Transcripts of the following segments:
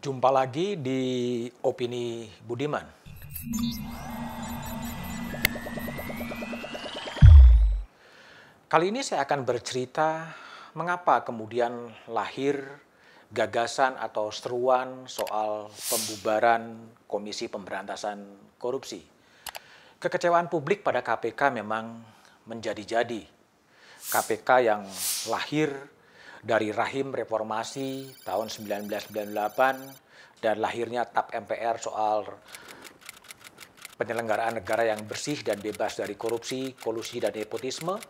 Jumpa lagi di Opini Budiman. Kali ini saya akan bercerita mengapa kemudian lahir gagasan atau seruan soal pembubaran Komisi Pemberantasan Korupsi. Kekecewaan publik pada KPK memang menjadi-jadi. KPK yang lahir dari rahim reformasi tahun 1998 dan lahirnya TAP MPR soal penyelenggaraan negara yang bersih dan bebas dari korupsi, kolusi, dan nepotisme,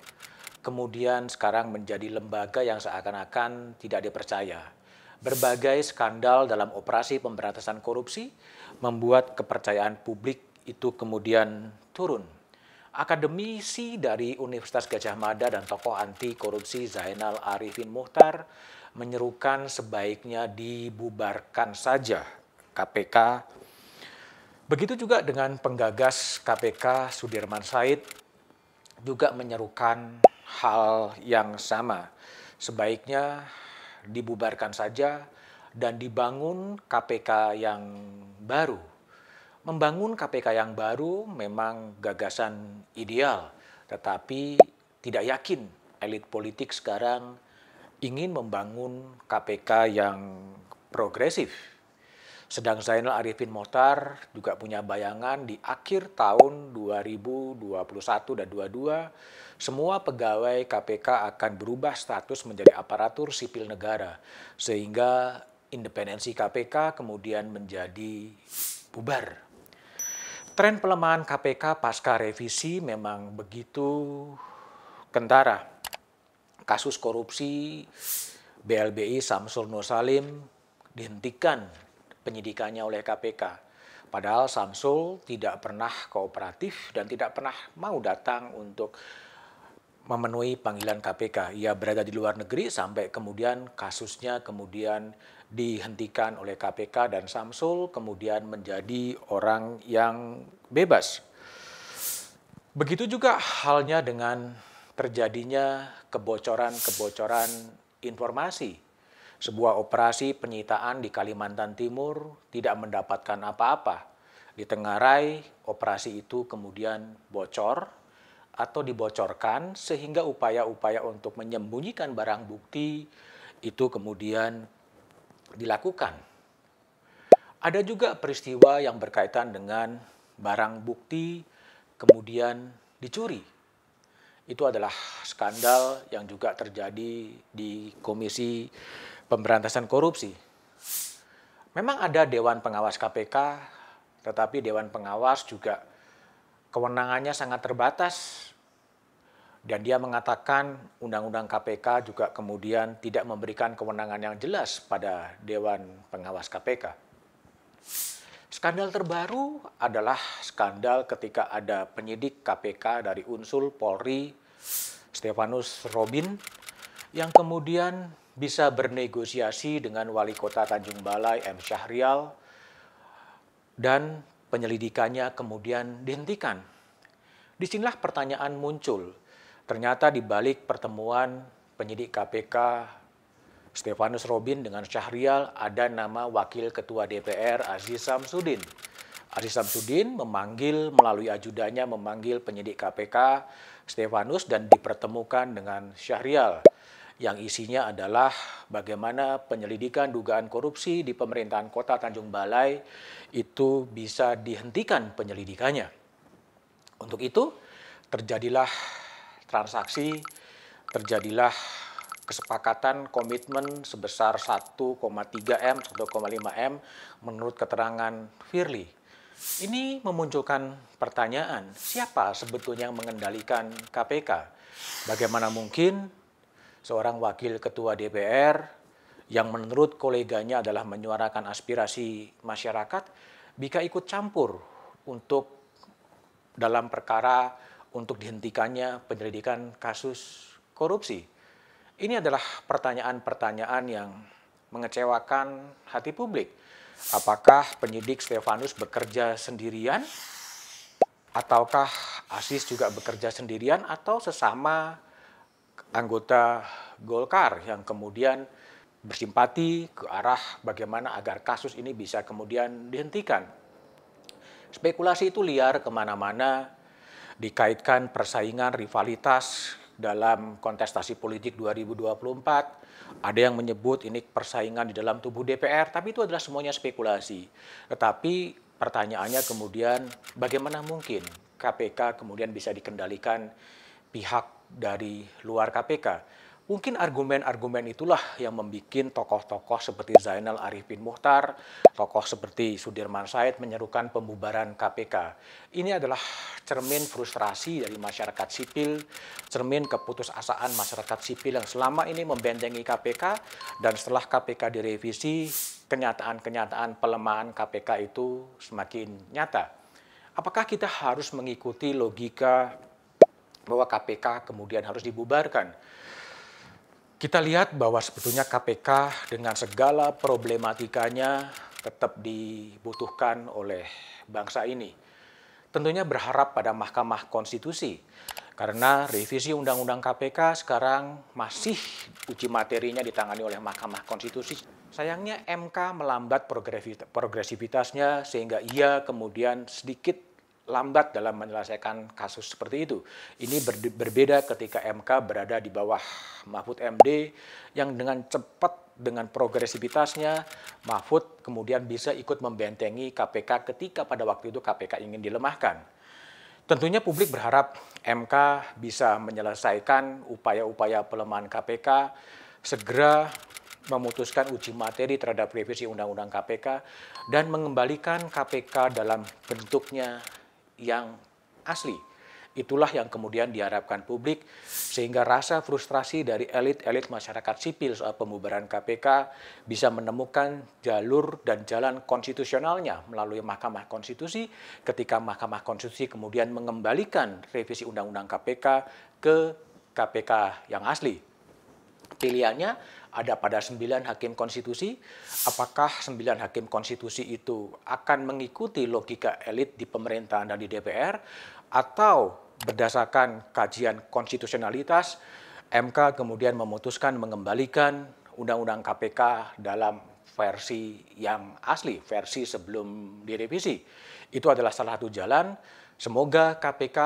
kemudian sekarang menjadi lembaga yang seakan-akan tidak dipercaya. Berbagai skandal dalam operasi pemberantasan korupsi membuat kepercayaan publik itu kemudian turun akademisi dari Universitas Gajah Mada dan tokoh anti korupsi Zainal Arifin Muhtar menyerukan sebaiknya dibubarkan saja KPK. Begitu juga dengan penggagas KPK Sudirman Said juga menyerukan hal yang sama. Sebaiknya dibubarkan saja dan dibangun KPK yang baru membangun KPK yang baru memang gagasan ideal, tetapi tidak yakin elit politik sekarang ingin membangun KPK yang progresif. Sedang Zainal Arifin Mohtar juga punya bayangan di akhir tahun 2021 dan 2022 semua pegawai KPK akan berubah status menjadi aparatur sipil negara sehingga independensi KPK kemudian menjadi bubar Tren pelemahan KPK pasca revisi memang begitu kentara. Kasus korupsi BLBI Samsul Nur Salim dihentikan penyidikannya oleh KPK. Padahal Samsul tidak pernah kooperatif dan tidak pernah mau datang untuk memenuhi panggilan KPK. Ia berada di luar negeri sampai kemudian kasusnya kemudian dihentikan oleh KPK dan Samsul kemudian menjadi orang yang bebas. Begitu juga halnya dengan terjadinya kebocoran-kebocoran informasi. Sebuah operasi penyitaan di Kalimantan Timur tidak mendapatkan apa-apa. Di Tengarai, operasi itu kemudian bocor atau dibocorkan sehingga upaya-upaya untuk menyembunyikan barang bukti itu kemudian dilakukan. Ada juga peristiwa yang berkaitan dengan barang bukti kemudian dicuri. Itu adalah skandal yang juga terjadi di Komisi Pemberantasan Korupsi. Memang ada Dewan Pengawas KPK, tetapi Dewan Pengawas juga kewenangannya sangat terbatas dan dia mengatakan Undang-Undang KPK juga kemudian tidak memberikan kewenangan yang jelas pada Dewan Pengawas KPK. Skandal terbaru adalah skandal ketika ada penyidik KPK dari unsur Polri, Stefanus Robin, yang kemudian bisa bernegosiasi dengan wali kota Tanjung Balai M. Syahrial, dan penyelidikannya kemudian dihentikan. Di sinilah pertanyaan muncul, Ternyata di balik pertemuan penyidik KPK Stefanus Robin dengan Syahrial ada nama Wakil Ketua DPR Aziz Samsudin. Aziz Samsudin memanggil melalui ajudannya memanggil penyidik KPK Stefanus dan dipertemukan dengan Syahrial yang isinya adalah bagaimana penyelidikan dugaan korupsi di pemerintahan kota Tanjung Balai itu bisa dihentikan penyelidikannya. Untuk itu terjadilah transaksi terjadilah kesepakatan komitmen sebesar 1,3 M, 1,5 M menurut keterangan Firly. Ini memunculkan pertanyaan, siapa sebetulnya yang mengendalikan KPK? Bagaimana mungkin seorang wakil ketua DPR yang menurut koleganya adalah menyuarakan aspirasi masyarakat bisa ikut campur untuk dalam perkara untuk dihentikannya penyelidikan kasus korupsi? Ini adalah pertanyaan-pertanyaan yang mengecewakan hati publik. Apakah penyidik Stefanus bekerja sendirian? Ataukah Asis juga bekerja sendirian atau sesama anggota Golkar yang kemudian bersimpati ke arah bagaimana agar kasus ini bisa kemudian dihentikan. Spekulasi itu liar ke mana-mana, dikaitkan persaingan rivalitas dalam kontestasi politik 2024. Ada yang menyebut ini persaingan di dalam tubuh DPR, tapi itu adalah semuanya spekulasi. Tetapi pertanyaannya kemudian bagaimana mungkin KPK kemudian bisa dikendalikan pihak dari luar KPK? Mungkin argumen-argumen itulah yang membuat tokoh-tokoh seperti Zainal Arifin Muhtar, tokoh seperti Sudirman Said menyerukan pembubaran KPK. Ini adalah cermin frustrasi dari masyarakat sipil, cermin keputusasaan masyarakat sipil yang selama ini membentengi KPK dan setelah KPK direvisi, kenyataan-kenyataan pelemahan KPK itu semakin nyata. Apakah kita harus mengikuti logika bahwa KPK kemudian harus dibubarkan? Kita lihat bahwa sebetulnya KPK dengan segala problematikanya tetap dibutuhkan oleh bangsa ini. Tentunya berharap pada Mahkamah Konstitusi, karena revisi Undang-Undang KPK sekarang masih uji materinya ditangani oleh Mahkamah Konstitusi. Sayangnya MK melambat progresivitasnya sehingga ia kemudian sedikit lambat dalam menyelesaikan kasus seperti itu. Ini ber berbeda ketika MK berada di bawah Mahfud MD yang dengan cepat dengan progresivitasnya Mahfud kemudian bisa ikut membentengi KPK ketika pada waktu itu KPK ingin dilemahkan. Tentunya publik berharap MK bisa menyelesaikan upaya-upaya pelemahan KPK, segera memutuskan uji materi terhadap revisi Undang-Undang KPK, dan mengembalikan KPK dalam bentuknya yang asli. Itulah yang kemudian diharapkan publik sehingga rasa frustrasi dari elit-elit masyarakat sipil soal pembubaran KPK bisa menemukan jalur dan jalan konstitusionalnya melalui Mahkamah Konstitusi ketika Mahkamah Konstitusi kemudian mengembalikan revisi Undang-Undang KPK ke KPK yang asli. Pilihannya ada pada sembilan hakim konstitusi. Apakah sembilan hakim konstitusi itu akan mengikuti logika elit di pemerintahan dan di DPR atau berdasarkan kajian konstitusionalitas MK kemudian memutuskan mengembalikan Undang-Undang KPK dalam versi yang asli, versi sebelum direvisi. Itu adalah salah satu jalan Semoga KPK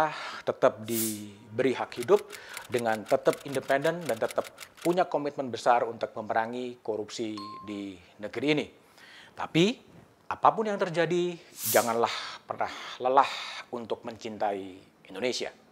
tetap diberi hak hidup dengan tetap independen dan tetap punya komitmen besar untuk memerangi korupsi di negeri ini. Tapi apa pun yang terjadi, janganlah pernah lelah untuk mencintai Indonesia.